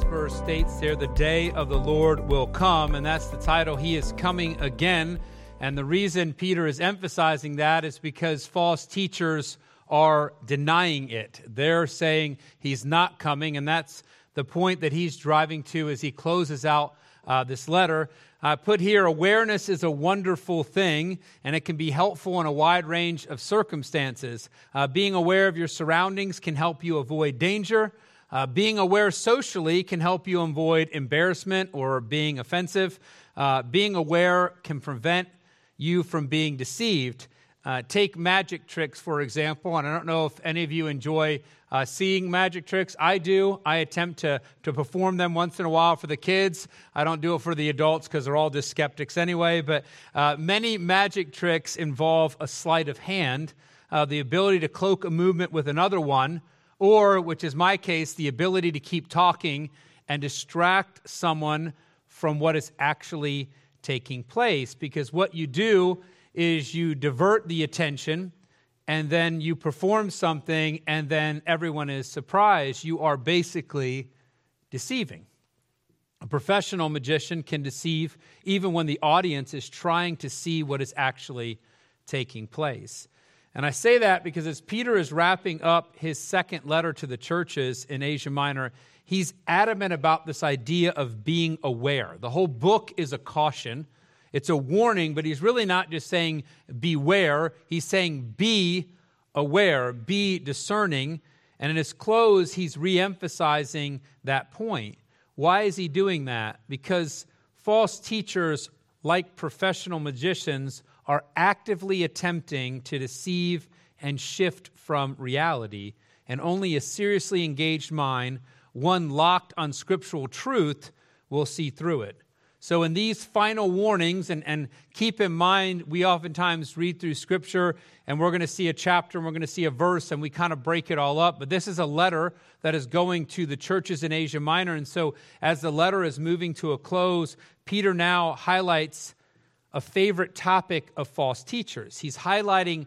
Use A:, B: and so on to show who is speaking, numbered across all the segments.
A: verse states there, the day of the Lord will come, and that's the title. He is coming again. And the reason Peter is emphasizing that is because false teachers are denying it. They're saying he's not coming, and that's the point that he's driving to as he closes out uh, this letter. I put here awareness is a wonderful thing, and it can be helpful in a wide range of circumstances. Uh, being aware of your surroundings can help you avoid danger. Uh, being aware socially can help you avoid embarrassment or being offensive. Uh, being aware can prevent you from being deceived. Uh, take magic tricks, for example, and I don't know if any of you enjoy uh, seeing magic tricks. I do. I attempt to, to perform them once in a while for the kids. I don't do it for the adults because they're all just skeptics anyway. But uh, many magic tricks involve a sleight of hand, uh, the ability to cloak a movement with another one, or, which is my case, the ability to keep talking and distract someone from what is actually taking place. Because what you do is you divert the attention and then you perform something and then everyone is surprised. You are basically deceiving. A professional magician can deceive even when the audience is trying to see what is actually taking place. And I say that because as Peter is wrapping up his second letter to the churches in Asia Minor, he's adamant about this idea of being aware. The whole book is a caution, it's a warning, but he's really not just saying beware, he's saying be aware, be discerning. And in his close, he's re emphasizing that point. Why is he doing that? Because false teachers, like professional magicians, are actively attempting to deceive and shift from reality, and only a seriously engaged mind, one locked on scriptural truth, will see through it. So, in these final warnings, and, and keep in mind, we oftentimes read through Scripture and we're going to see a chapter and we're going to see a verse and we kind of break it all up. But this is a letter that is going to the churches in Asia Minor. And so, as the letter is moving to a close, Peter now highlights a favorite topic of false teachers. He's highlighting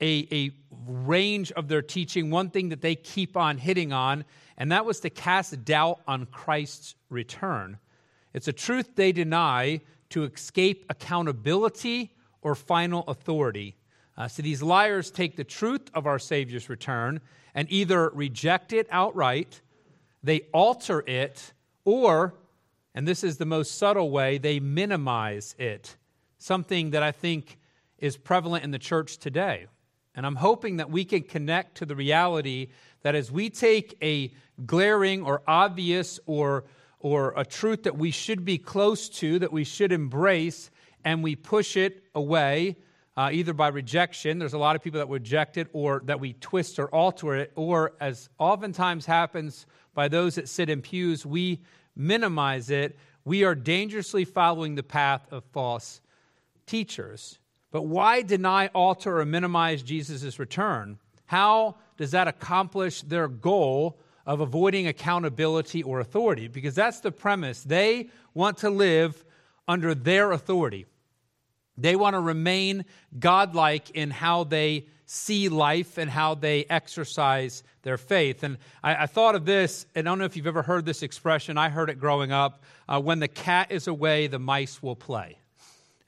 A: a, a range of their teaching, one thing that they keep on hitting on, and that was to cast doubt on Christ's return. It's a truth they deny to escape accountability or final authority. Uh, so these liars take the truth of our Savior's return and either reject it outright, they alter it, or, and this is the most subtle way, they minimize it something that I think is prevalent in the church today. And I'm hoping that we can connect to the reality that as we take a glaring or obvious or, or a truth that we should be close to, that we should embrace, and we push it away, uh, either by rejection, there's a lot of people that reject it, or that we twist or alter it, or as oftentimes happens by those that sit in pews, we minimize it. We are dangerously following the path of false teachers. But why deny, alter, or minimize Jesus' return? How does that accomplish their goal of avoiding accountability or authority? Because that's the premise. They want to live under their authority. They want to remain godlike in how they see life and how they exercise their faith. And I, I, thought of this, and I don't know if you've ever heard this expression. I heard it growing up uh, when the cat is away, the mice will play.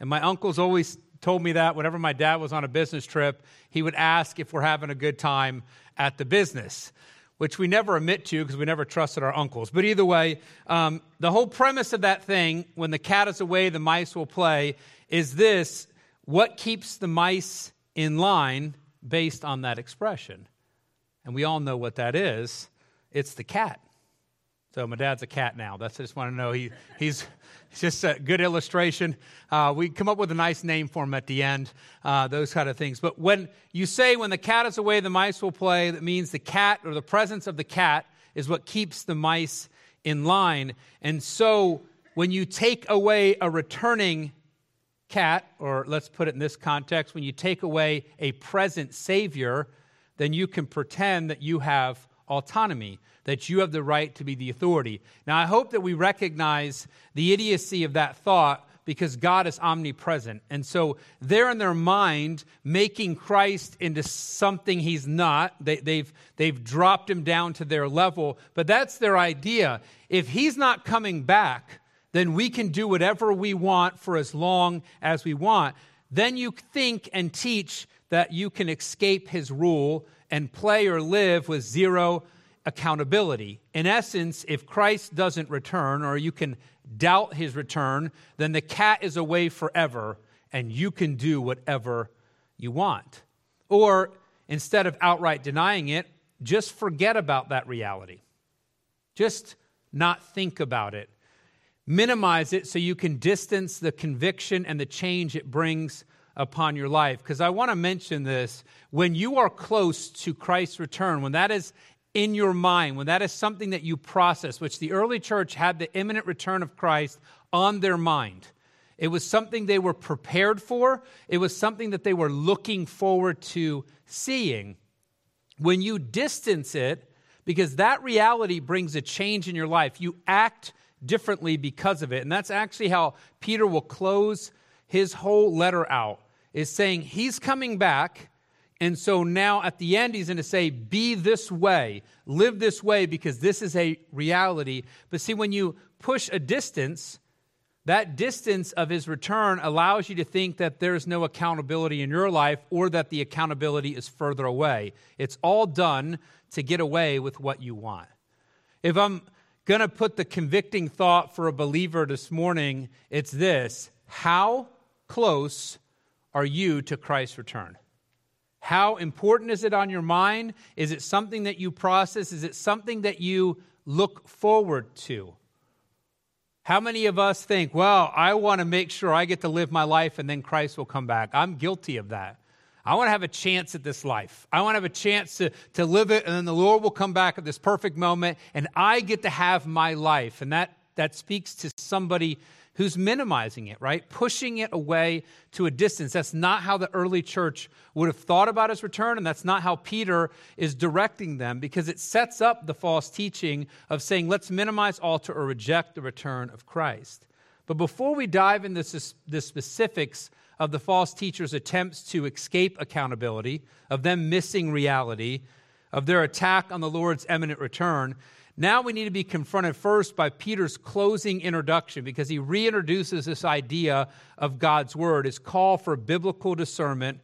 A: And my uncles always told me that whenever my dad was on a business trip, he would ask if we're having a good time at the business, which we never admit to because we never trusted our uncles. But either way, um, the whole premise of that thing, when the cat is away, the mice will play, is this what keeps the mice in line based on that expression? And we all know what that is it's the cat. So my dad's a cat now. That's I just want to know he, he's just a good illustration. Uh, we come up with a nice name for him at the end, uh, those kind of things. But when you say, when the cat is away, the mice will play, that means the cat or the presence of the cat is what keeps the mice in line. And so when you take away a returning cat, or let's put it in this context, when you take away a present Savior, then you can pretend that you have autonomy that you have the right to be the authority. Now, I hope that we recognize the idiocy of that thought, because God is omnipresent. And so they're in their mind making Christ into something he's not. They, have they've, they've dropped him down to their level, but that's their idea. If he's not coming back, then we can do whatever we want for as long as we want. Then you think and teach that you can escape his rule and play or live with zero accountability. In essence, if Christ doesn't return or you can doubt his return, then the cat is away forever and you can do whatever you want. Or instead of outright denying it, just forget about that reality. Just not think about it. Minimize it so you can distance the conviction and the change it brings upon your life. Because I want to mention this when you are close to Christ's return, when that is in your mind, when that is something that you process, which the early church had the imminent return of Christ on their mind. It was something they were prepared for, it was something that they were looking forward to seeing. When you distance it, because that reality brings a change in your life, you act differently because of it. And that's actually how Peter will close his whole letter out is saying he's coming back and so now at the end, he's going to say, Be this way, live this way, because this is a reality. But see, when you push a distance, that distance of his return allows you to think that there's no accountability in your life or that the accountability is further away. It's all done to get away with what you want. If I'm going to put the convicting thought for a believer this morning, it's this How close are you to Christ's return? How important is it on your mind? Is it something that you process? Is it something that you look forward to? How many of us think, well, I want to make sure I get to live my life and then Christ will come back? I'm guilty of that. I want to have a chance at this life. I want to have a chance to, to live it, and then the Lord will come back at this perfect moment, and I get to have my life. And that, that speaks to somebody who's minimizing it, right? Pushing it away to a distance. That's not how the early church would have thought about his return, and that's not how Peter is directing them because it sets up the false teaching of saying, let's minimize, alter, or reject the return of Christ. But before we dive into the specifics of the false teachers' attempts to escape accountability, of them missing reality, of their attack on the Lord's imminent return, now we need to be confronted first by Peter's closing introduction because he reintroduces this idea of God's word, his call for biblical discernment,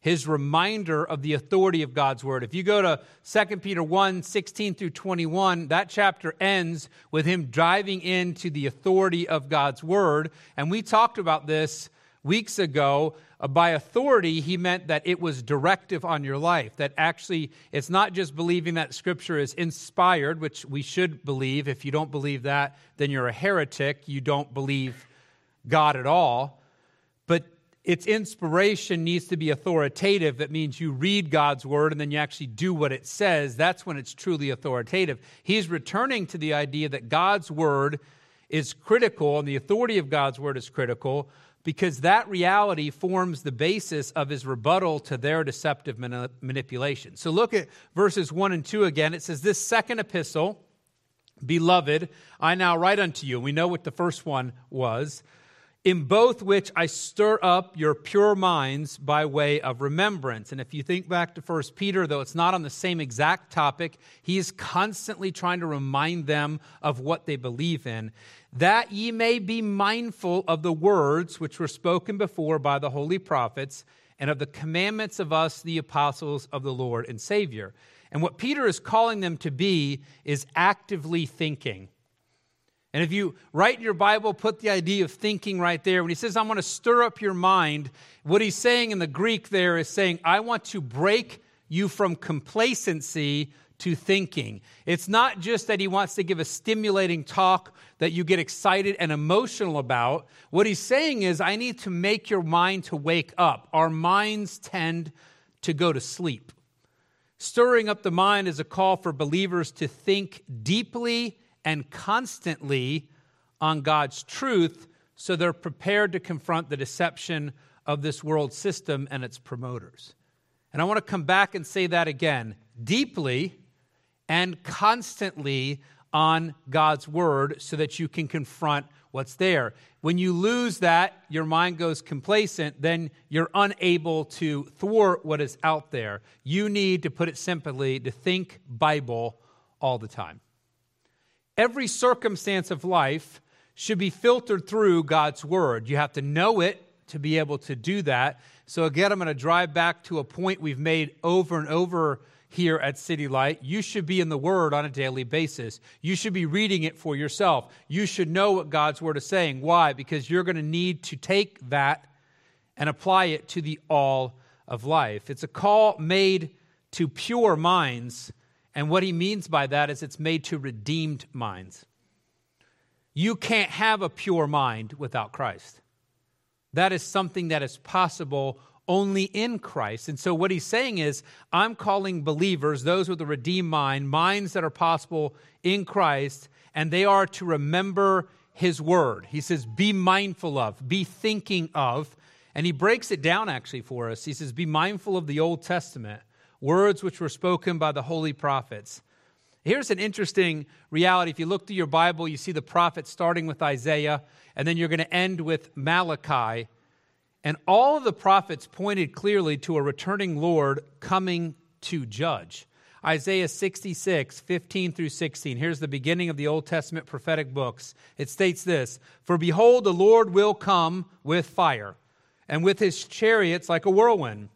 A: his reminder of the authority of God's word. If you go to 2 Peter 1 16 through 21, that chapter ends with him diving into the authority of God's word. And we talked about this weeks ago uh, by authority, he meant that it was directive on your life. That actually, it's not just believing that Scripture is inspired, which we should believe. If you don't believe that, then you're a heretic. You don't believe God at all. But its inspiration needs to be authoritative. That means you read God's word and then you actually do what it says. That's when it's truly authoritative. He's returning to the idea that God's word is critical and the authority of God's word is critical because that reality forms the basis of his rebuttal to their deceptive manipulation. So look at verses 1 and 2 again. It says, This second epistle, beloved, I now write unto you. We know what the first one was. In both which I stir up your pure minds by way of remembrance. And if you think back to First Peter, though it's not on the same exact topic, he is constantly trying to remind them of what they believe in that ye may be mindful of the words which were spoken before by the holy prophets, and of the commandments of us, the apostles of the Lord and Savior. And what Peter is calling them to be is actively thinking. And if you write in your Bible, put the idea of thinking right there. When he says, I'm going to stir up your mind, what he's saying in the Greek there is saying, I want to break you from complacency to thinking. It's not just that he wants to give a stimulating talk that you get excited and emotional about. What he's saying is, I need to make your mind to wake up. Our minds tend to go to sleep. Stirring up the mind is a call for believers to think deeply and constantly on God's truth so they're prepared to confront the deception of this world system and its promoters. And I want to come back and say that again deeply and constantly on God's word so that you can confront what's there. When you lose that, your mind goes complacent, then you're unable to thwart what is out there. You need, to put it simply, to think Bible all the time. Every circumstance of life should be filtered through God's word. You have to know it to be able to do that. So, again, I'm going to drive back to a point we've made over and over here at City Light. You should be in the Word on a daily basis. You should be reading it for yourself. You should know what God's Word is saying. Why? Because you're going to need to take that and apply it to the all of life. It's a call made to pure minds. And what he means by that is it's made to redeemed minds. You can't have a pure mind without Christ. That is something that is possible only in Christ. And so what he's saying is, I'm calling believers, those with a redeemed mind, minds that are possible in Christ, and they are to remember his word. He says, be mindful of, be thinking of. And he breaks it down actually for us. He says, be mindful of the Old Testament, words which were spoken by the holy prophets. Here's an interesting reality. If you look through your Bible, you see the prophets starting with Isaiah, and then you're going to end with Malachi. And all of the prophets pointed clearly to a returning Lord coming to judge. Isaiah 66, 15 through 16. Here's the beginning of the Old Testament prophetic books. It states this For behold, the Lord will come with fire, and with his chariots like a whirlwind,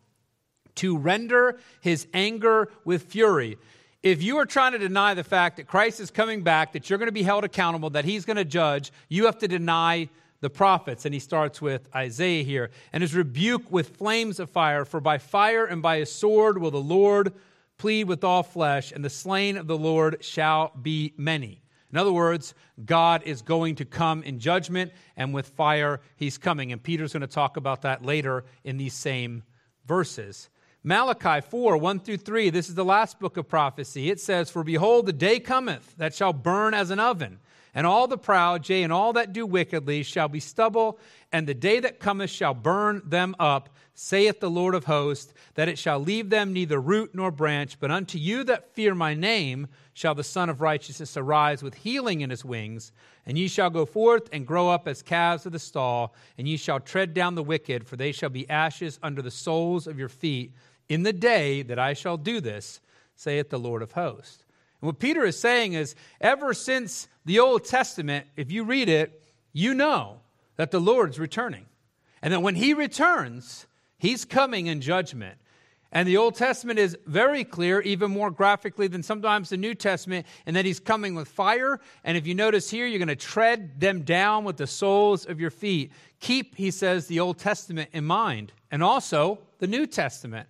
A: to render his anger with fury. If you are trying to deny the fact that Christ is coming back, that you're going to be held accountable, that he's going to judge, you have to deny the prophets. And he starts with Isaiah here. And his rebuke with flames of fire, for by fire and by a sword will the Lord plead with all flesh, and the slain of the Lord shall be many. In other words, God is going to come in judgment, and with fire, he's coming. And Peter's going to talk about that later in these same verses. Malachi 4, 1 through 3, this is the last book of prophecy. It says, For behold, the day cometh that shall burn as an oven and all the proud, yea, and all that do wickedly, shall be stubble, and the day that cometh shall burn them up, saith the Lord of hosts, that it shall leave them neither root nor branch. But unto you that fear my name shall the Sun of Righteousness arise with healing in his wings, and ye shall go forth and grow up as calves of the stall, and ye shall tread down the wicked, for they shall be ashes under the soles of your feet in the day that I shall do this, saith the Lord of hosts. And what Peter is saying is, ever since the Old Testament, if you read it, you know that the Lord's returning. And that when he returns, he's coming in judgment. And the Old Testament is very clear, even more graphically than sometimes the New Testament, in that he's coming with fire. And if you notice here, you're going to tread them down with the soles of your feet. Keep, he says, the Old Testament in mind, and also the New Testament.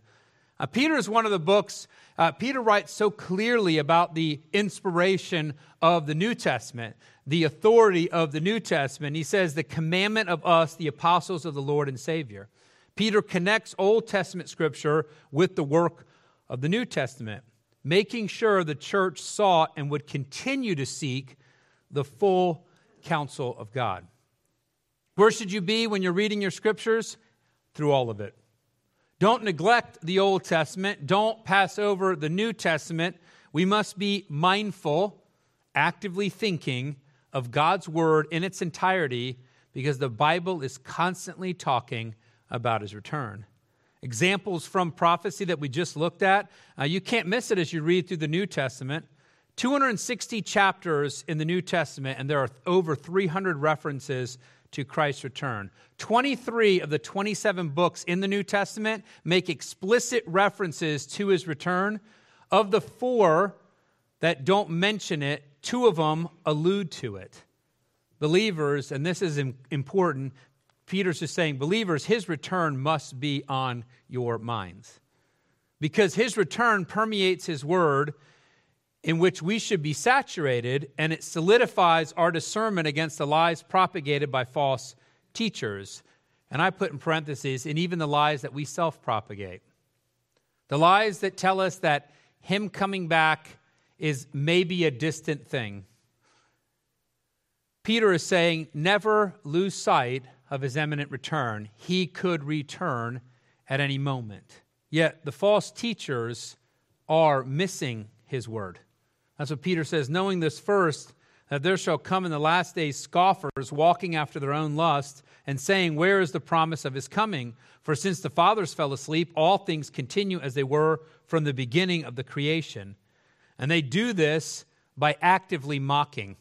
A: Uh, Peter is one of the books uh, Peter writes so clearly about the inspiration of the New Testament, the authority of the New Testament. He says, the commandment of us, the apostles of the Lord and Savior. Peter connects Old Testament scripture with the work of the New Testament, making sure the church sought and would continue to seek the full counsel of God. Where should you be when you're reading your scriptures? Through all of it. Don't neglect the Old Testament. Don't pass over the New Testament. We must be mindful, actively thinking of God's Word in its entirety because the Bible is constantly talking about His return. Examples from prophecy that we just looked at, uh, you can't miss it as you read through the New Testament. 260 chapters in the New Testament, and there are over 300 references to Christ's return. 23 of the 27 books in the New Testament make explicit references to his return. Of the four that don't mention it, two of them allude to it. Believers, and this is important, Peter's just saying, believers, his return must be on your minds. Because his return permeates his word in which we should be saturated, and it solidifies our discernment against the lies propagated by false teachers. And I put in parentheses, and even the lies that we self propagate. The lies that tell us that Him coming back is maybe a distant thing. Peter is saying, never lose sight of His imminent return. He could return at any moment. Yet the false teachers are missing His word. That's what Peter says, knowing this first, that there shall come in the last days scoffers walking after their own lust and saying, Where is the promise of his coming? For since the fathers fell asleep, all things continue as they were from the beginning of the creation. And they do this by actively mocking.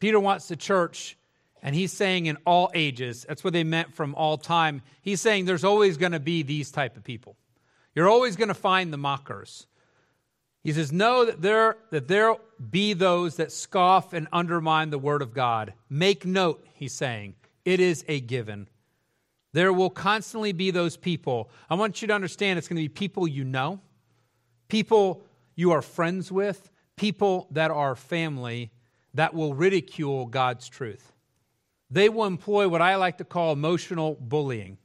A: Peter wants the church, and he's saying in all ages, that's what they meant from all time. He's saying there's always going to be these type of people. You're always going to find the mockers. He says, Know that there, that there be those that scoff and undermine the word of God. Make note, he's saying, it is a given. There will constantly be those people. I want you to understand it's going to be people you know, people you are friends with, people that are family that will ridicule God's truth. They will employ what I like to call emotional bullying.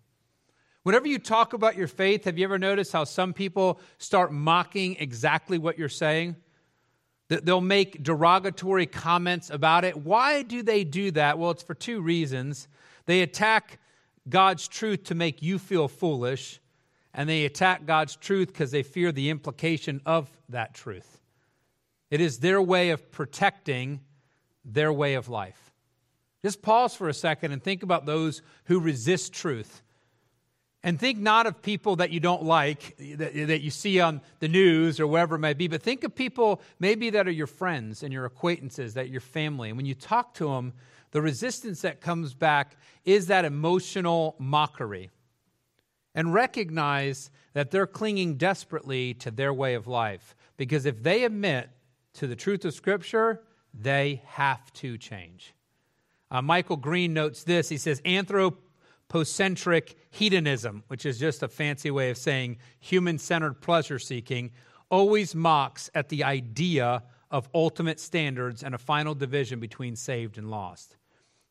A: Whenever you talk about your faith, have you ever noticed how some people start mocking exactly what you're saying? They'll make derogatory comments about it. Why do they do that? Well, it's for two reasons. They attack God's truth to make you feel foolish, and they attack God's truth because they fear the implication of that truth. It is their way of protecting their way of life. Just pause for a second and think about those who resist truth. And think not of people that you don't like, that, that you see on the news or wherever it might be, but think of people maybe that are your friends and your acquaintances, that your family. And when you talk to them, the resistance that comes back is that emotional mockery. And recognize that they're clinging desperately to their way of life. Because if they admit to the truth of Scripture, they have to change. Uh, Michael Green notes this. He says, Anthrop pocentric hedonism, which is just a fancy way of saying human centered pleasure seeking, always mocks at the idea of ultimate standards and a final division between saved and lost.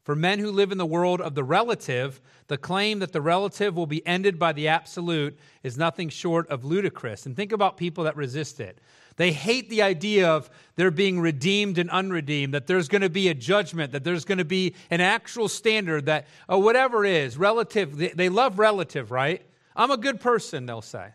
A: For men who live in the world of the relative, the claim that the relative will be ended by the absolute is nothing short of ludicrous. And think about people that resist it. They hate the idea of there being redeemed and unredeemed, that there's going to be a judgment, that there's going to be an actual standard, that oh, whatever is relative. They love relative, right? I'm a good person, they'll say.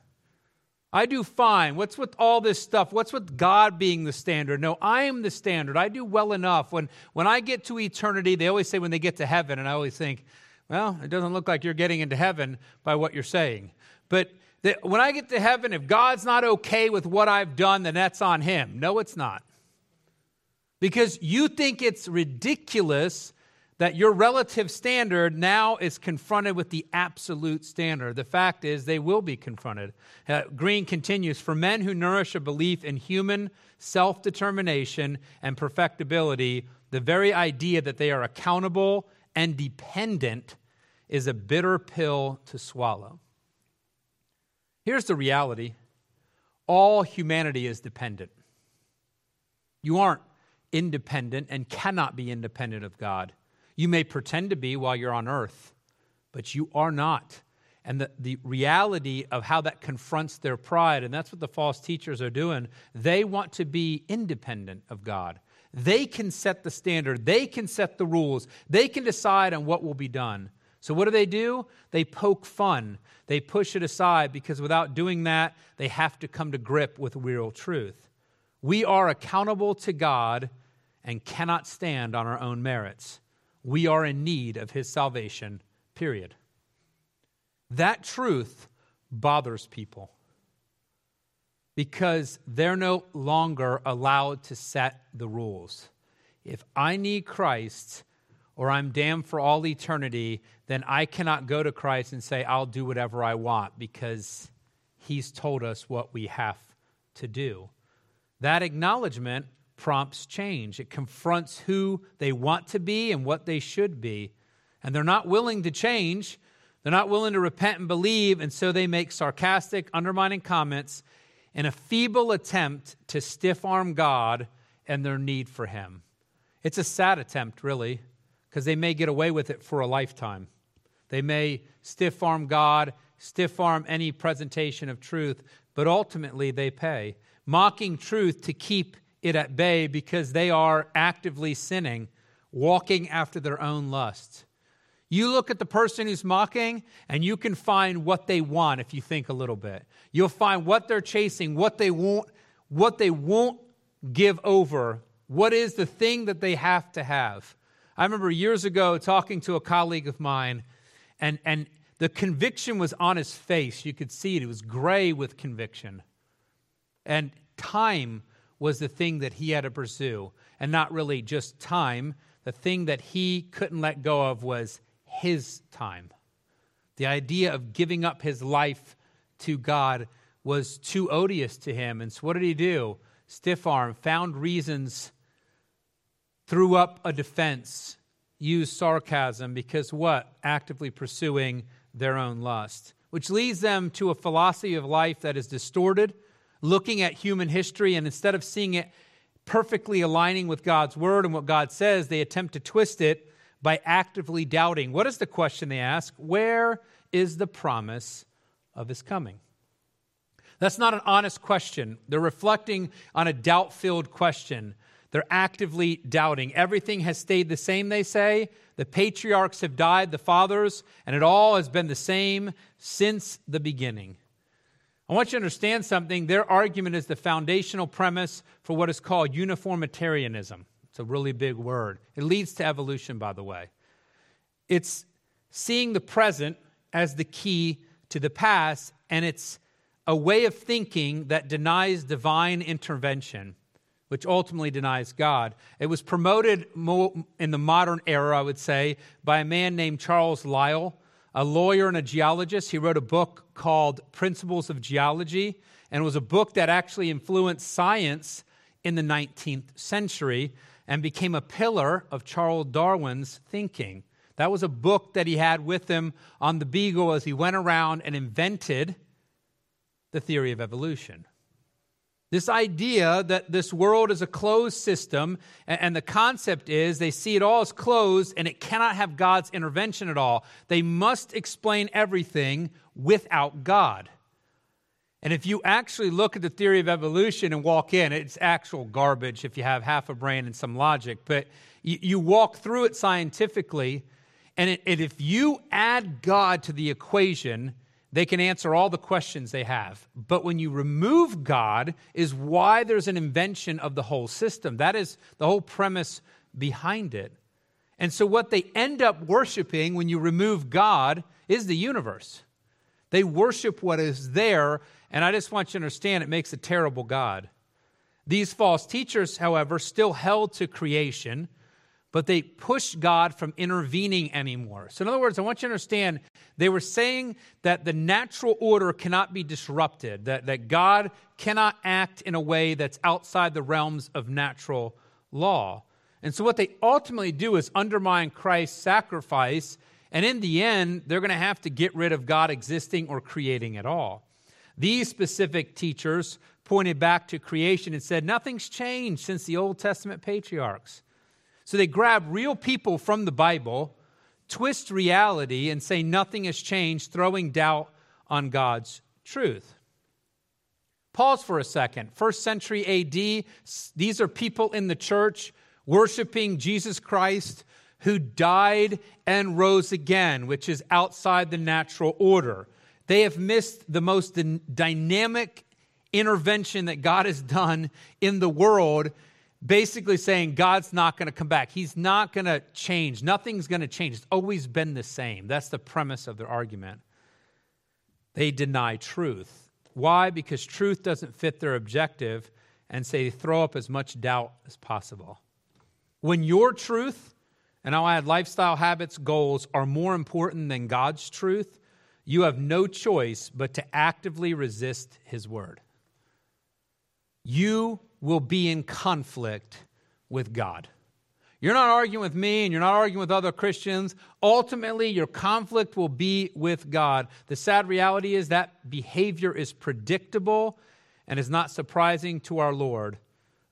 A: I do fine. What's with all this stuff? What's with God being the standard? No, I am the standard. I do well enough. When, when I get to eternity, they always say when they get to heaven, and I always think, well, it doesn't look like you're getting into heaven by what you're saying. But when I get to heaven, if God's not okay with what I've done, then that's on him. No, it's not. Because you think it's ridiculous that your relative standard now is confronted with the absolute standard. The fact is, they will be confronted. Uh, Green continues For men who nourish a belief in human self determination and perfectibility, the very idea that they are accountable and dependent is a bitter pill to swallow. Here's the reality all humanity is dependent. You aren't independent and cannot be independent of God. You may pretend to be while you're on earth, but you are not. And the, the reality of how that confronts their pride, and that's what the false teachers are doing, they want to be independent of God. They can set the standard, they can set the rules, they can decide on what will be done. So, what do they do? They poke fun. They push it aside because without doing that, they have to come to grip with real truth. We are accountable to God and cannot stand on our own merits. We are in need of His salvation, period. That truth bothers people because they're no longer allowed to set the rules. If I need Christ, or I'm damned for all eternity, then I cannot go to Christ and say, I'll do whatever I want because he's told us what we have to do. That acknowledgement prompts change. It confronts who they want to be and what they should be. And they're not willing to change. They're not willing to repent and believe, and so they make sarcastic, undermining comments in a feeble attempt to stiff arm God and their need for Him. It's a sad attempt, really because they may get away with it for a lifetime. They may stiff arm God, stiff arm any presentation of truth, but ultimately they pay. Mocking truth to keep it at bay because they are actively sinning, walking after their own lusts. You look at the person who's mocking, and you can find what they want if you think a little bit. You'll find what they're chasing, what they want, what they won't give over? What is the thing that they have to have? I remember years ago talking to a colleague of mine, and, and the conviction was on his face. You could see it. It was gray with conviction. And time was the thing that he had to pursue, and not really just time. The thing that he couldn't let go of was his time. The idea of giving up his life to God was too odious to him. And so, what did he do? Stiff arm, found reasons, threw up a defense, used sarcasm because what? Actively pursuing their own lust, which leads them to a philosophy of life that is distorted, looking at human history, and instead of seeing it perfectly aligning with God's word and what God says, they attempt to twist it by actively doubting. What is the question they ask? Where is the promise of his coming? That's not an honest question. They're reflecting on a doubt filled question. They're actively doubting. Everything has stayed the same, they say. The patriarchs have died, the fathers, and it all has been the same since the beginning. I want you to understand something. Their argument is the foundational premise for what is called uniformitarianism. It's a really big word. It leads to evolution, by the way. It's seeing the present as the key to the past, and it's a way of thinking that denies divine intervention, which ultimately denies God. It was promoted in the modern era, I would say, by a man named Charles Lyell, a lawyer and a geologist. He wrote a book called Principles of Geology, and it was a book that actually influenced science in the 19th century and became a pillar of Charles Darwin's thinking. That was a book that he had with him on the Beagle as he went around and invented the theory of evolution. This idea that this world is a closed system, and the concept is they see it all as closed and it cannot have God's intervention at all. They must explain everything without God. And if you actually look at the theory of evolution and walk in, it's actual garbage if you have half a brain and some logic. But you, walk through it scientifically, and if you add God to the equation, they can answer all the questions they have. But when you remove God, is why there's an invention of the whole system. That is the whole premise behind it. And so, what they end up worshiping when you remove God is the universe. They worship what is there, and I just want you to understand it makes a terrible God. These false teachers, however, still held to creation but they pushed God from intervening anymore. So, in other words, I want you to understand they were saying that the natural order cannot be disrupted, that, that God cannot act in a way that's outside the realms of natural law. And so, what they ultimately do is undermine Christ's sacrifice, and in the end, they're going to have to get rid of God existing or creating at all. These specific teachers pointed back to creation and said, Nothing's changed since the Old Testament patriarchs. So they grab real people from the Bible, twist reality, and say nothing has changed, throwing doubt on God's truth. Pause for a second. First century AD, these are people in the church worshiping Jesus Christ who died and rose again, which is outside the natural order. They have missed the most dynamic intervention that God has done in the world basically saying God's not going to come back. He's not going to change. Nothing's going to change. It's always been the same. That's the premise of their argument. They deny truth. Why? Because truth doesn't fit their objective and say throw up as much doubt as possible. When your truth, and I'll add lifestyle habits, goals, are more important than God's truth, you have no choice but to actively resist His word. You will be in conflict with God. You're not arguing with me and you're not arguing with other Christians. Ultimately, your conflict will be with God. The sad reality is that behavior is predictable and is not surprising to our Lord.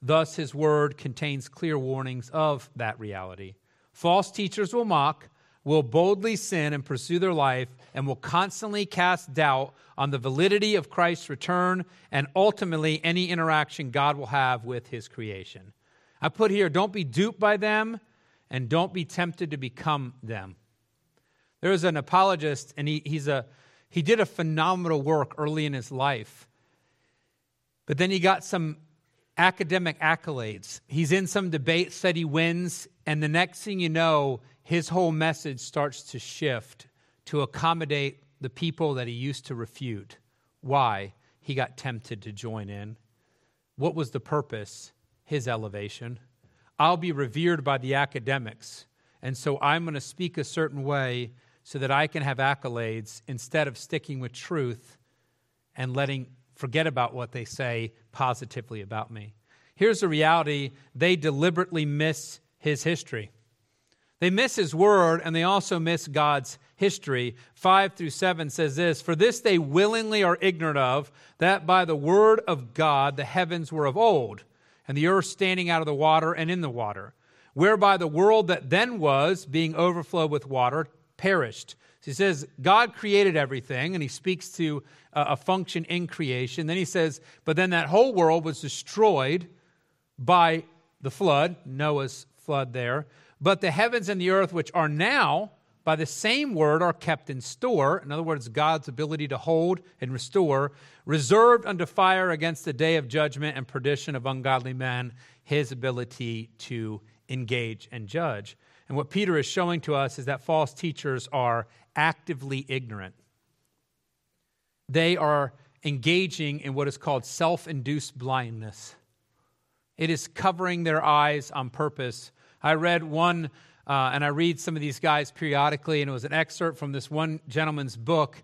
A: Thus, his word contains clear warnings of that reality. False teachers will mock, will boldly sin and pursue their life, and will constantly cast doubt on the validity of Christ's return and ultimately any interaction God will have with his creation. I put here don't be duped by them and don't be tempted to become them. There was an apologist, and he, he's a, he did a phenomenal work early in his life. But then he got some academic accolades. He's in some debates that he wins, and the next thing you know, his whole message starts to shift to accommodate the people that he used to refute. Why? He got tempted to join in. What was the purpose? His elevation. I'll be revered by the academics, and so I'm going to speak a certain way so that I can have accolades instead of sticking with truth and letting forget about what they say positively about me. Here's the reality they deliberately miss his history. They miss his word and they also miss God's history. 5 through 7 says this For this they willingly are ignorant of, that by the word of God the heavens were of old, and the earth standing out of the water and in the water, whereby the world that then was, being overflowed with water, perished. So he says, God created everything, and he speaks to a function in creation. Then he says, But then that whole world was destroyed by the flood, Noah's flood there. But the heavens and the earth, which are now, by the same word, are kept in store. In other words, God's ability to hold and restore, reserved unto fire against the day of judgment and perdition of ungodly men, his ability to engage and judge. And what Peter is showing to us is that false teachers are actively ignorant. They are engaging in what is called self induced blindness. It is covering their eyes on purpose. I read one, uh, and I read some of these guys periodically, and it was an excerpt from this one gentleman's book.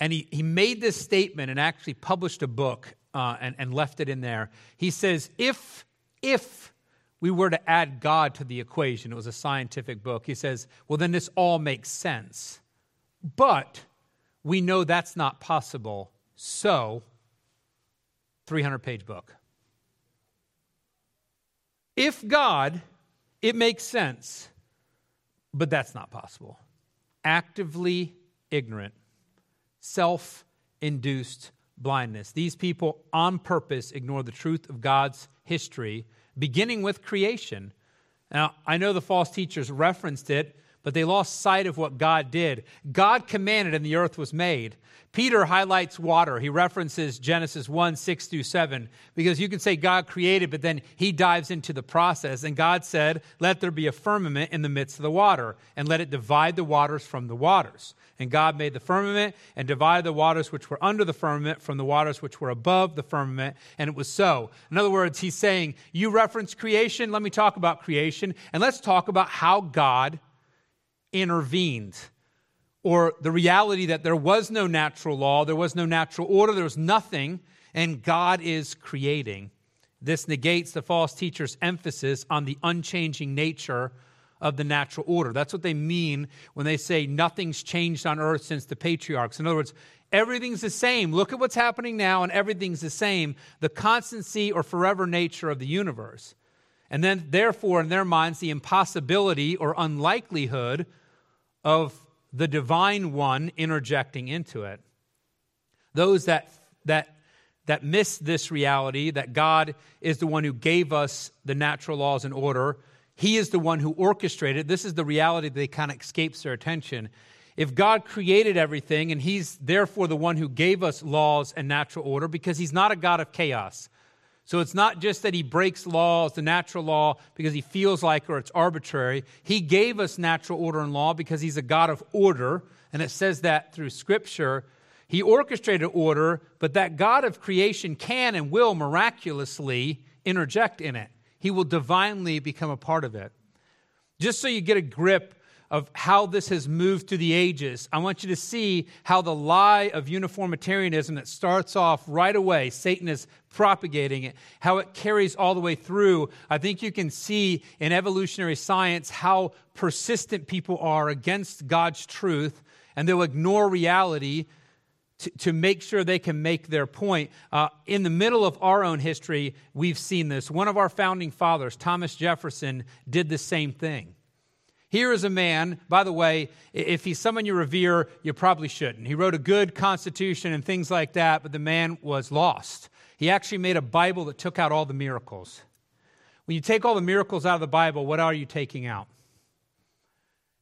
A: And he, he made this statement and actually published a book uh, and, and left it in there. He says, if, if we were to add God to the equation, it was a scientific book, he says, well, then this all makes sense. But we know that's not possible. So, 300 page book. If God, it makes sense, but that's not possible. Actively ignorant, self induced blindness. These people on purpose ignore the truth of God's history, beginning with creation. Now, I know the false teachers referenced it but they lost sight of what God did. God commanded, and the earth was made. Peter highlights water. He references Genesis 1 6 through 7, because you can say God created, but then he dives into the process. And God said, Let there be a firmament in the midst of the water, and let it divide the waters from the waters. And God made the firmament and divided the waters which were under the firmament from the waters which were above the firmament, and it was so. In other words, he's saying, You reference creation, let me talk about creation, and let's talk about how God intervened, or the reality that there was no natural law, there was no natural order, there was nothing, and God is creating. This negates the false teacher's emphasis on the unchanging nature of the natural order. That's what they mean when they say nothing's changed on earth since the patriarchs. In other words, everything's the same. Look at what's happening now, and everything's the same. The constancy or forever nature of the universe. And then, therefore, in their minds, the impossibility or unlikelihood of the divine one interjecting into it. Those that, that, that miss this reality, that God is the one who gave us the natural laws and order, He is the one who orchestrated. This is the reality that kind of escapes their attention. If God created everything and He's therefore the one who gave us laws and natural order, because He's not a God of chaos. So it's not just that he breaks laws, the natural law, because he feels like or it's arbitrary. He gave us natural order and law because he's a God of order. And it says that through Scripture. He orchestrated order, but that God of creation can and will miraculously interject in it. He will divinely become a part of it. Just so you get a grip of how this has moved through the ages. I want you to see how the lie of uniformitarianism that starts off right away, Satan is propagating it, how it carries all the way through. I think you can see in evolutionary science how persistent people are against God's truth, and they'll ignore reality to, to make sure they can make their point. Uh, in the middle of our own history, we've seen this. One of our founding fathers, Thomas Jefferson, did the same thing. Here is a man, by the way, if he's someone you revere, you probably shouldn't. He wrote a good constitution and things like that, but the man was lost. He actually made a Bible that took out all the miracles. When you take all the miracles out of the Bible, what are you taking out?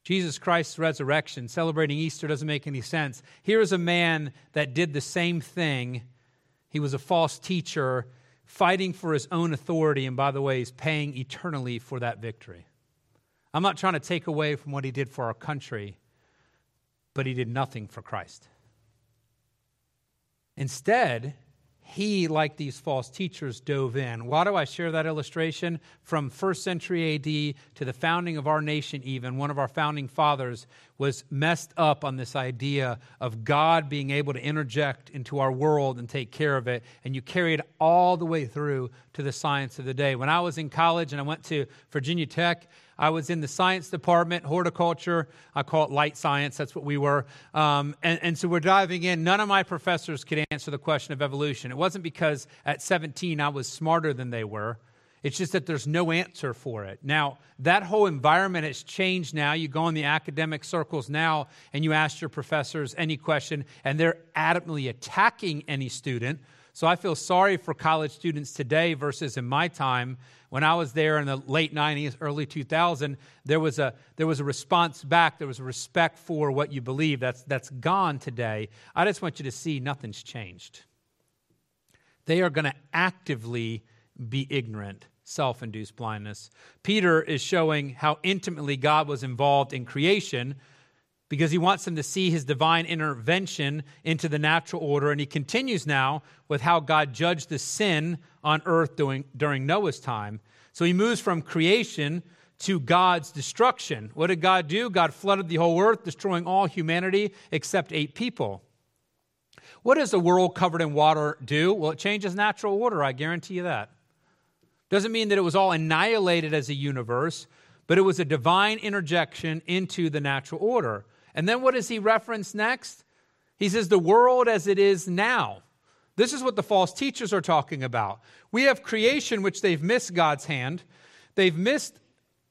A: Jesus Christ's resurrection, celebrating Easter doesn't make any sense. Here is a man that did the same thing. He was a false teacher fighting for his own authority, and by the way, he's paying eternally for that victory. I'm not trying to take away from what he did for our country, but he did nothing for Christ. Instead, he, like these false teachers, dove in. Why do I share that illustration? From first century AD to the founding of our nation, even, one of our founding fathers was messed up on this idea of God being able to interject into our world and take care of it. And you carry it all the way through to the science of the day. When I was in college and I went to Virginia Tech, I was in the science department, horticulture. I call it light science. That's what we were. Um, and, and so we're diving in. None of my professors could answer the question of evolution. It wasn't because at 17 I was smarter than they were. It's just that there's no answer for it. Now, that whole environment has changed now. You go in the academic circles now and you ask your professors any question, and they're adamantly attacking any student. So I feel sorry for college students today versus in my time when I was there in the late 90s, early 2000, there was a, there was a response back. There was a respect for what you believe. That's, that's gone today. I just want you to see nothing's changed. They are going to actively be ignorant, self induced blindness. Peter is showing how intimately God was involved in creation because he wants them to see his divine intervention into the natural order. And he continues now with how God judged the sin on earth during, during Noah's time. So he moves from creation to God's destruction. What did God do? God flooded the whole earth, destroying all humanity except eight people. What does a world covered in water do? Well, it changes natural order, I guarantee you that. Doesn't mean that it was all annihilated as a universe, but it was a divine interjection into the natural order. And then what does he reference next? He says, the world as it is now. This is what the false teachers are talking about. We have creation, which they've missed God's hand. They've missed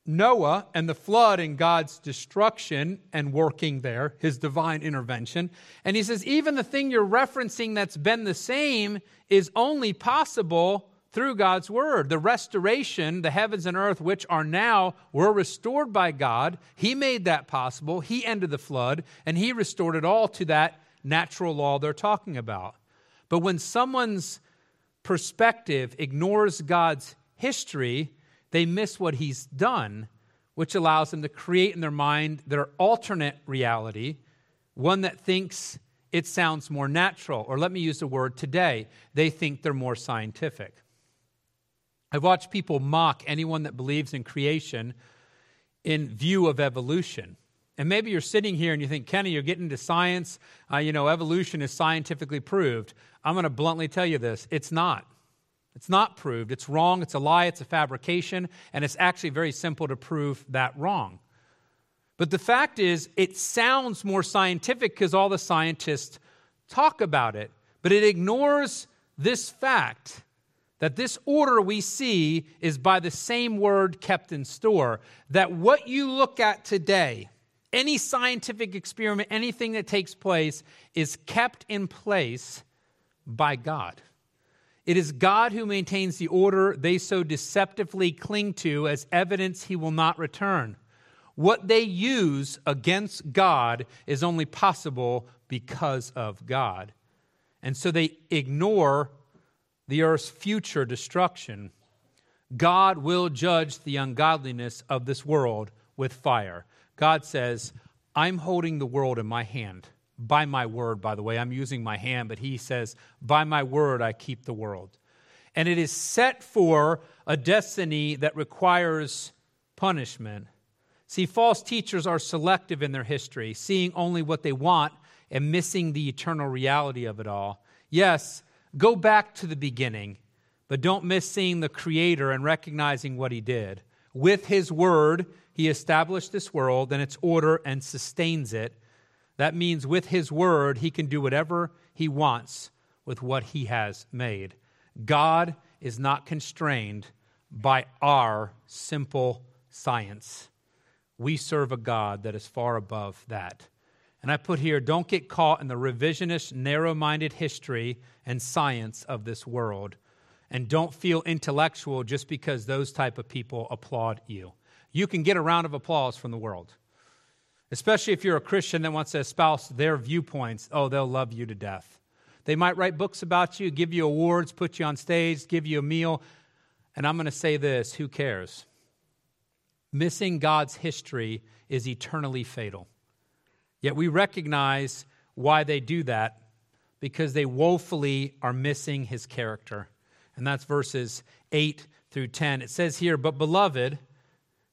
A: Noah and the flood and God's destruction and working there, his divine intervention. And he says, even the thing you're referencing that's been the same is only possible through God's word. The restoration, the heavens and earth, which are now, were restored by God. He made that possible. He ended the flood, and He restored it all to that natural law they're talking about. But when someone's perspective ignores God's history, they miss what He's done, which allows them to create in their mind their alternate reality, one that thinks it sounds more natural. Or let me use the word today, they think they're more scientific. I've watched people mock anyone that believes in creation in view of evolution. And maybe you're sitting here and you think, Kenny, you're getting into science. Uh, you know, evolution is scientifically proved. I'm going to bluntly tell you this it's not. It's not proved. It's wrong. It's a lie. It's a fabrication. And it's actually very simple to prove that wrong. But the fact is, it sounds more scientific because all the scientists talk about it. But it ignores this fact that this order we see is by the same word kept in store. That what you look at today, any scientific experiment, anything that takes place, is kept in place by God. It is God who maintains the order they so deceptively cling to as evidence he will not return. What they use against God is only possible because of God. And so they ignore the earth's future destruction, God will judge the ungodliness of this world with fire. God says, I'm holding the world in my hand. By my word, by the way, I'm using my hand, but he says, By my word, I keep the world. And it is set for a destiny that requires punishment. See, false teachers are selective in their history, seeing only what they want and missing the eternal reality of it all. Yes, Go back to the beginning, but don't miss seeing the Creator and recognizing what He did. With His Word, He established this world and its order and sustains it. That means with His Word, He can do whatever He wants with what He has made. God is not constrained by our simple science. We serve a God that is far above that. And I put here don't get caught in the revisionist, narrow minded history and science of this world. And don't feel intellectual just because those type of people applaud you. You can get a round of applause from the world. Especially if you're a Christian that wants to espouse their viewpoints, oh, they'll love you to death. They might write books about you, give you awards, put you on stage, give you a meal. And I'm going to say this who cares? Missing God's history is eternally fatal. Yet we recognize why they do that because they woefully are missing his character. And that's verses 8 through 10. It says here, But beloved,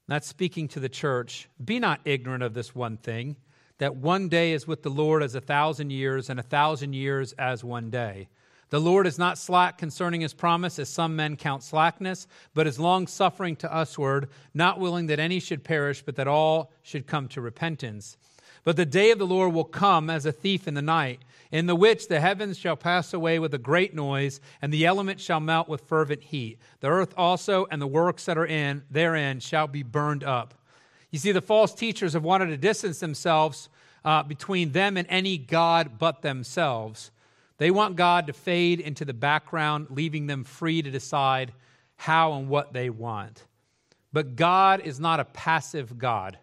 A: that's speaking to the church, be not ignorant of this one thing, that one day is with the Lord as a thousand years, and a thousand years as one day. The Lord is not slack concerning his promise, as some men count slackness, but is long suffering to usward, not willing that any should perish, but that all should come to repentance. But the day of the Lord will come as a thief in the night, in the which the heavens shall pass away with a great noise, and the elements shall melt with fervent heat. The earth also and the works that are in therein shall be burned up. You see, the false teachers have wanted to distance themselves uh, between them and any God but themselves. They want God to fade into the background, leaving them free to decide how and what they want. But God is not a passive God.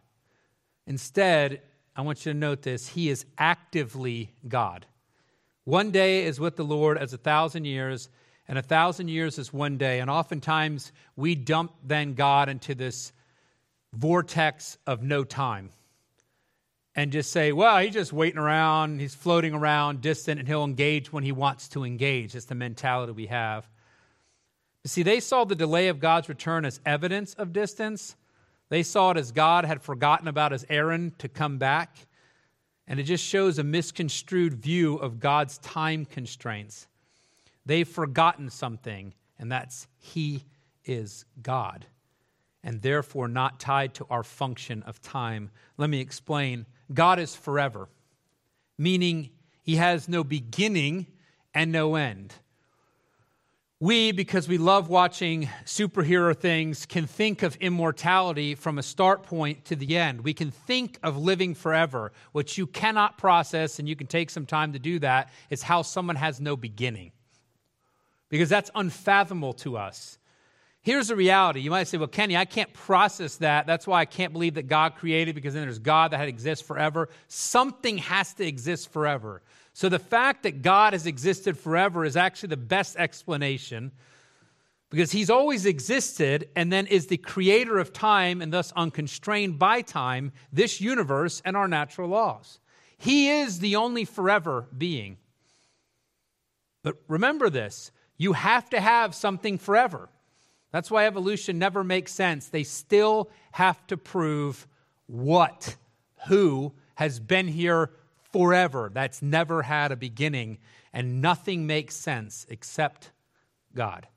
A: Instead, I want you to note this He is actively God. One day is with the Lord as a thousand years, and a thousand years is one day. And oftentimes we dump then God into this vortex of no time and just say, well, he's just waiting around, he's floating around, distant, and he'll engage when he wants to engage. That's the mentality we have. see, they saw the delay of God's return as evidence of distance. They saw it as God had forgotten about his errand to come back. And it just shows a misconstrued view of God's time constraints. They've forgotten something, and that's He is God, and therefore not tied to our function of time. Let me explain. God is forever, meaning He has no beginning and no end. We, because we love watching superhero things, can think of immortality from a start point to the end. We can think of living forever, which you cannot process, and you can take some time to do that, is how someone has no beginning, because that's unfathomable to us. Here's the reality. You might say, well, Kenny, I can't process that. That's why I can't believe that God created, because then there's God that had exists forever. Something has to exist forever. So the fact that God has existed forever is actually the best explanation because he's always existed and then is the creator of time and thus unconstrained by time, this universe, and our natural laws. He is the only forever being. But remember this you have to have something forever. That's why evolution never makes sense. They still have to prove what, who has been here forever. That's never had a beginning, and nothing makes sense except God.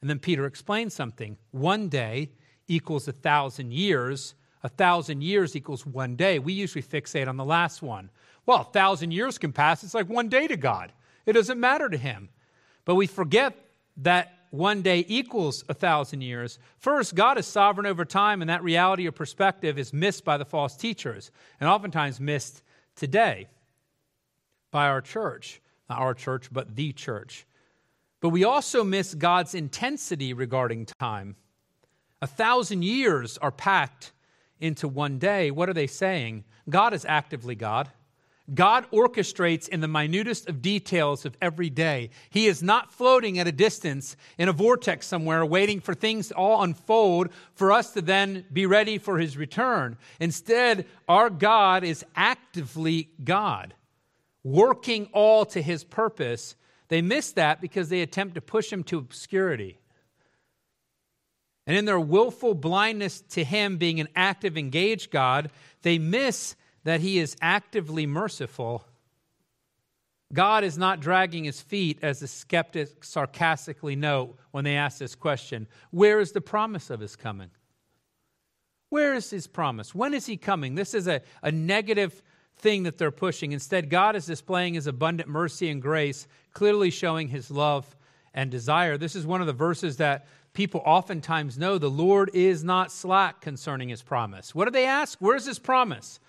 A: And then Peter explains something. One day equals a thousand years. A thousand years equals one day. We usually fixate on the last one. Well, a thousand years can pass. It's like one day to God. It doesn't matter to him. But we forget that one day equals a thousand years. First, God is sovereign over time, and that reality or perspective is missed by the false teachers, and oftentimes missed today by our church. Not our church, but the church. But we also miss God's intensity regarding time. A thousand years are packed into one day. What are they saying? God is actively God. God orchestrates in the minutest of details of every day. He is not floating at a distance in a vortex somewhere, waiting for things to all unfold for us to then be ready for his return. Instead, our God is actively God working all to his purpose, they miss that because they attempt to push him to obscurity. And in their willful blindness to him being an active, engaged God, they miss that he is actively merciful. God is not dragging his feet, as the skeptics sarcastically note when they ask this question Where is the promise of his coming? Where is his promise? When is he coming? This is a, a negative thing that they're pushing. Instead, God is displaying his abundant mercy and grace, clearly showing his love and desire. This is one of the verses that people oftentimes know. The Lord is not slack concerning his promise. What do they ask? Where's his promise?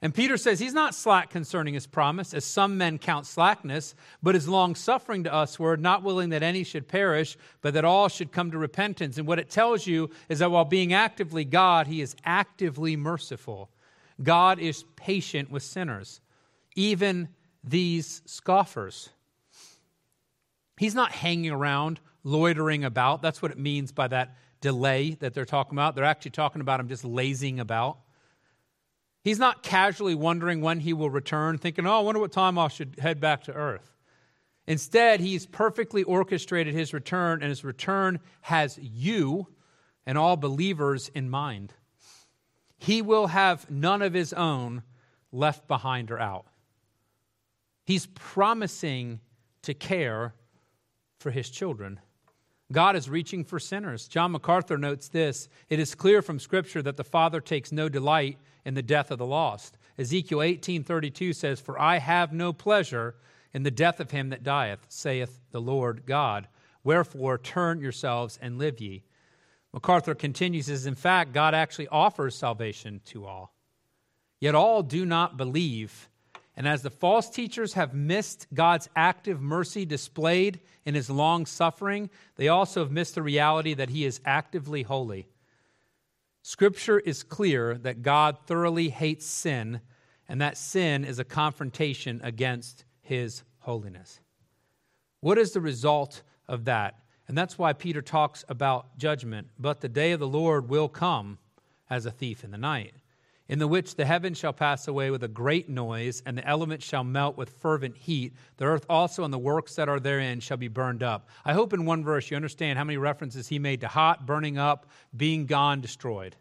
A: And Peter says he's not slack concerning his promise, as some men count slackness, but is long suffering to us, word, not willing that any should perish, but that all should come to repentance. And what it tells you is that while being actively God, he is actively merciful. God is patient with sinners, even these scoffers. He's not hanging around, loitering about. That's what it means by that delay that they're talking about. They're actually talking about him just lazing about. He's not casually wondering when he will return, thinking, oh, I wonder what time I should head back to earth. Instead, he's perfectly orchestrated his return, and his return has you and all believers in mind. He will have none of his own left behind or out. He's promising to care for his children. God is reaching for sinners. John MacArthur notes this It is clear from Scripture that the Father takes no delight in the death of the lost. Ezekiel 18:32 says, "For I have no pleasure in the death of him that dieth, saith the Lord God. Wherefore turn yourselves and live ye." MacArthur continues, says, In fact, God actually offers salvation to all. Yet all do not believe and as the false teachers have missed God's active mercy displayed in his long suffering, they also have missed the reality that he is actively holy. Scripture is clear that God thoroughly hates sin, and that sin is a confrontation against his holiness. What is the result of that? And that's why Peter talks about judgment. But the day of the Lord will come as a thief in the night in the which the heavens shall pass away with a great noise, and the elements shall melt with fervent heat. The earth also and the works that are therein shall be burned up. I hope in one verse you understand how many references he made to hot, burning up, being gone, destroyed.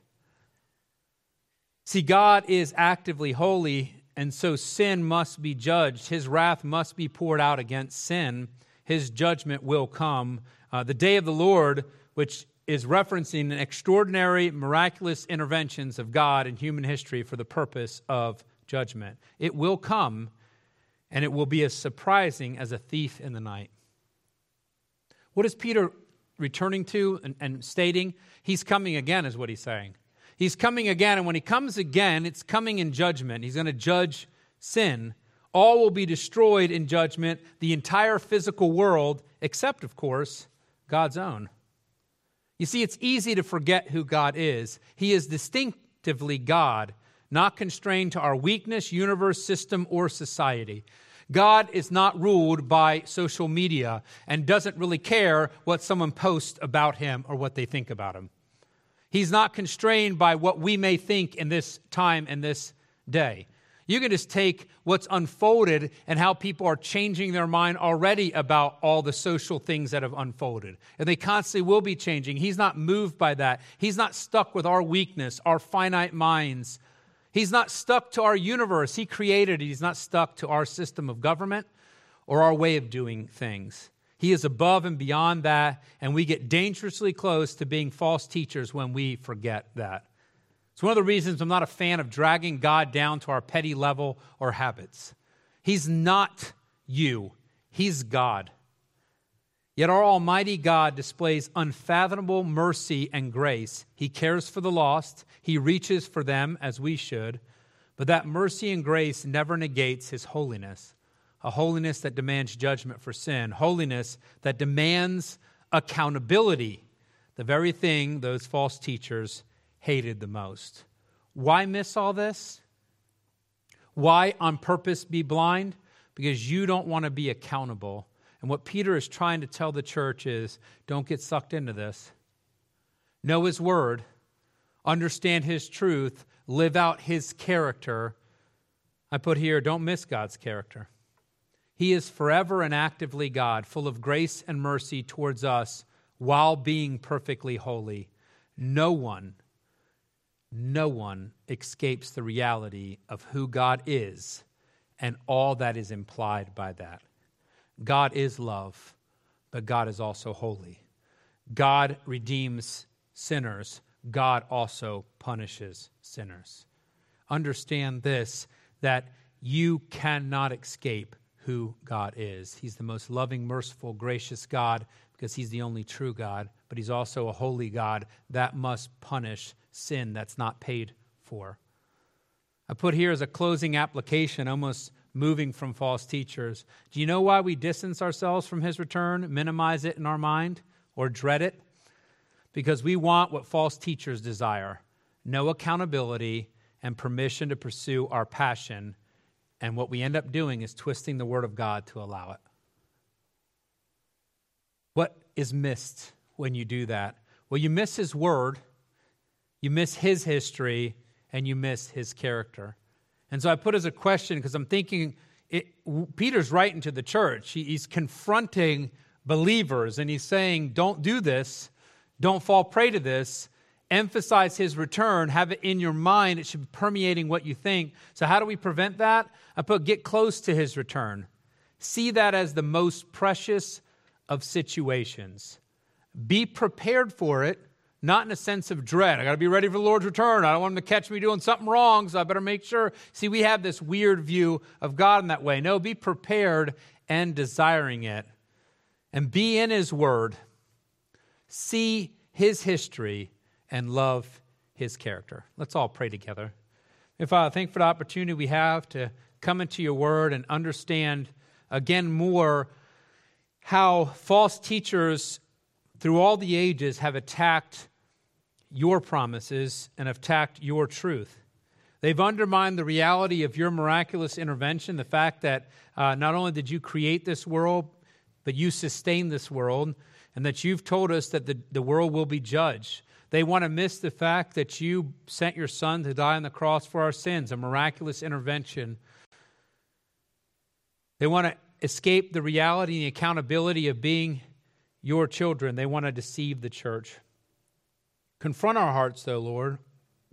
A: See, God is actively holy, and so sin must be judged. His wrath must be poured out against sin. His judgment will come. Uh, the day of the Lord, which is referencing the extraordinary, miraculous interventions of God in human history for the purpose of judgment. It will come, and it will be as surprising as a thief in the night. What is Peter returning to and, and stating? He's coming again, is what he's saying. He's coming again, and when he comes again, it's coming in judgment. He's going to judge sin. All will be destroyed in judgment, the entire physical world, except, of course, God's own. You see, it's easy to forget who God is. He is distinctively God, not constrained to our weakness, universe, system, or society. God is not ruled by social media and doesn't really care what someone posts about him or what they think about him. He's not constrained by what we may think in this time and this day. You can just take what's unfolded and how people are changing their mind already about all the social things that have unfolded. And they constantly will be changing. He's not moved by that. He's not stuck with our weakness, our finite minds. He's not stuck to our universe. He created it. He's not stuck to our system of government or our way of doing things. He is above and beyond that, and we get dangerously close to being false teachers when we forget that. It's one of the reasons I'm not a fan of dragging God down to our petty level or habits. He's not you, He's God. Yet our Almighty God displays unfathomable mercy and grace. He cares for the lost, He reaches for them as we should, but that mercy and grace never negates His holiness, a holiness that demands judgment for sin, holiness that demands accountability, the very thing those false teachers hated the most. Why miss all this? Why on purpose be blind? Because you don't want to be accountable. And what Peter is trying to tell the church is don't get sucked into this. Know his word, understand his truth, live out his character. I put here, don't miss God's character. He is forever and actively God, full of grace and mercy towards us while being perfectly holy. No one no one escapes the reality of who God is and all that is implied by that. God is love, but God is also holy. God redeems sinners, God also punishes sinners. Understand this that you cannot escape who God is. He's the most loving, merciful, gracious God because He's the only true God, but He's also a holy God that must punish sin that's not paid for. I put here as a closing application, almost moving from false teachers. Do you know why we distance ourselves from his return, minimize it in our mind, or dread it? Because we want what false teachers desire no accountability and permission to pursue our passion. And what we end up doing is twisting the word of God to allow it. What is missed when you do that? Well, you miss his word, you miss his history, and you miss his character. And so I put as a question because I'm thinking it, Peter's writing to the church. He, he's confronting believers and he's saying, Don't do this, don't fall prey to this. Emphasize his return, have it in your mind. It should be permeating what you think. So, how do we prevent that? I put get close to his return. See that as the most precious of situations. Be prepared for it, not in a sense of dread. I got to be ready for the Lord's return. I don't want him to catch me doing something wrong, so I better make sure. See, we have this weird view of God in that way. No, be prepared and desiring it. And be in his word. See his history and love his character. Let's all pray together. I thank for the opportunity we have to come into your word and understand again more how false teachers through all the ages have attacked your promises and have attacked your truth. They've undermined the reality of your miraculous intervention, the fact that uh, not only did you create this world, but you sustain this world, and that you've told us that the, the world will be judged. They want to miss the fact that you sent your son to die on the cross for our sins, a miraculous intervention. They want to escape the reality and the accountability of being your children. They want to deceive the church. Confront our hearts, though, Lord,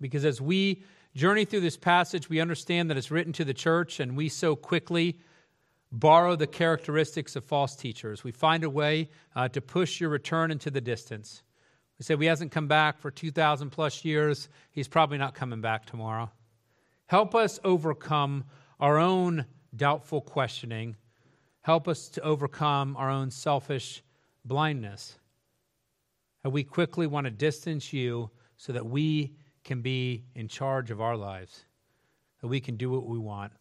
A: because as we journey through this passage, we understand that it's written to the church, and we so quickly borrow the characteristics of false teachers. We find a way uh, to push your return into the distance. We say, He hasn't come back for 2,000 plus years. He's probably not coming back tomorrow. Help us overcome our own doubtful questioning Help us to overcome our own selfish blindness. And we quickly want to distance you so that we can be in charge of our lives, that we can do what we want.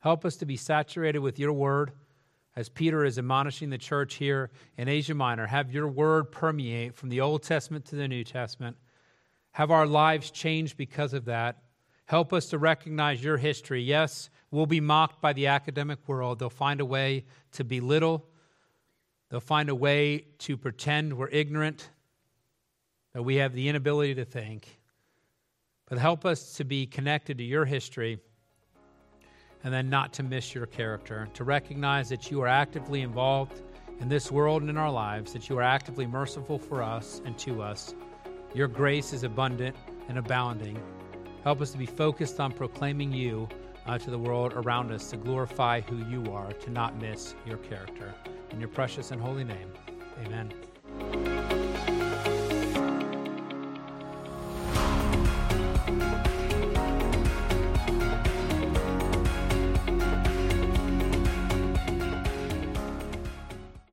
A: Help us to be saturated with your word as Peter is admonishing the church here in Asia Minor. Have your word permeate from the Old Testament to the New Testament. Have our lives changed because of that. Help us to recognize your history. Yes, We'll be mocked by the academic world. They'll find a way to belittle, they'll find a way to pretend we're ignorant, that we have the inability to think. But help us to be connected to your history and then not to miss your character, to recognize that you are actively involved in this world and in our lives, that you are actively merciful for us and to us. Your grace is abundant and abounding. Help us to be focused on proclaiming you uh, to the world around us to glorify who you are, to not miss your character. In your precious and holy name, amen.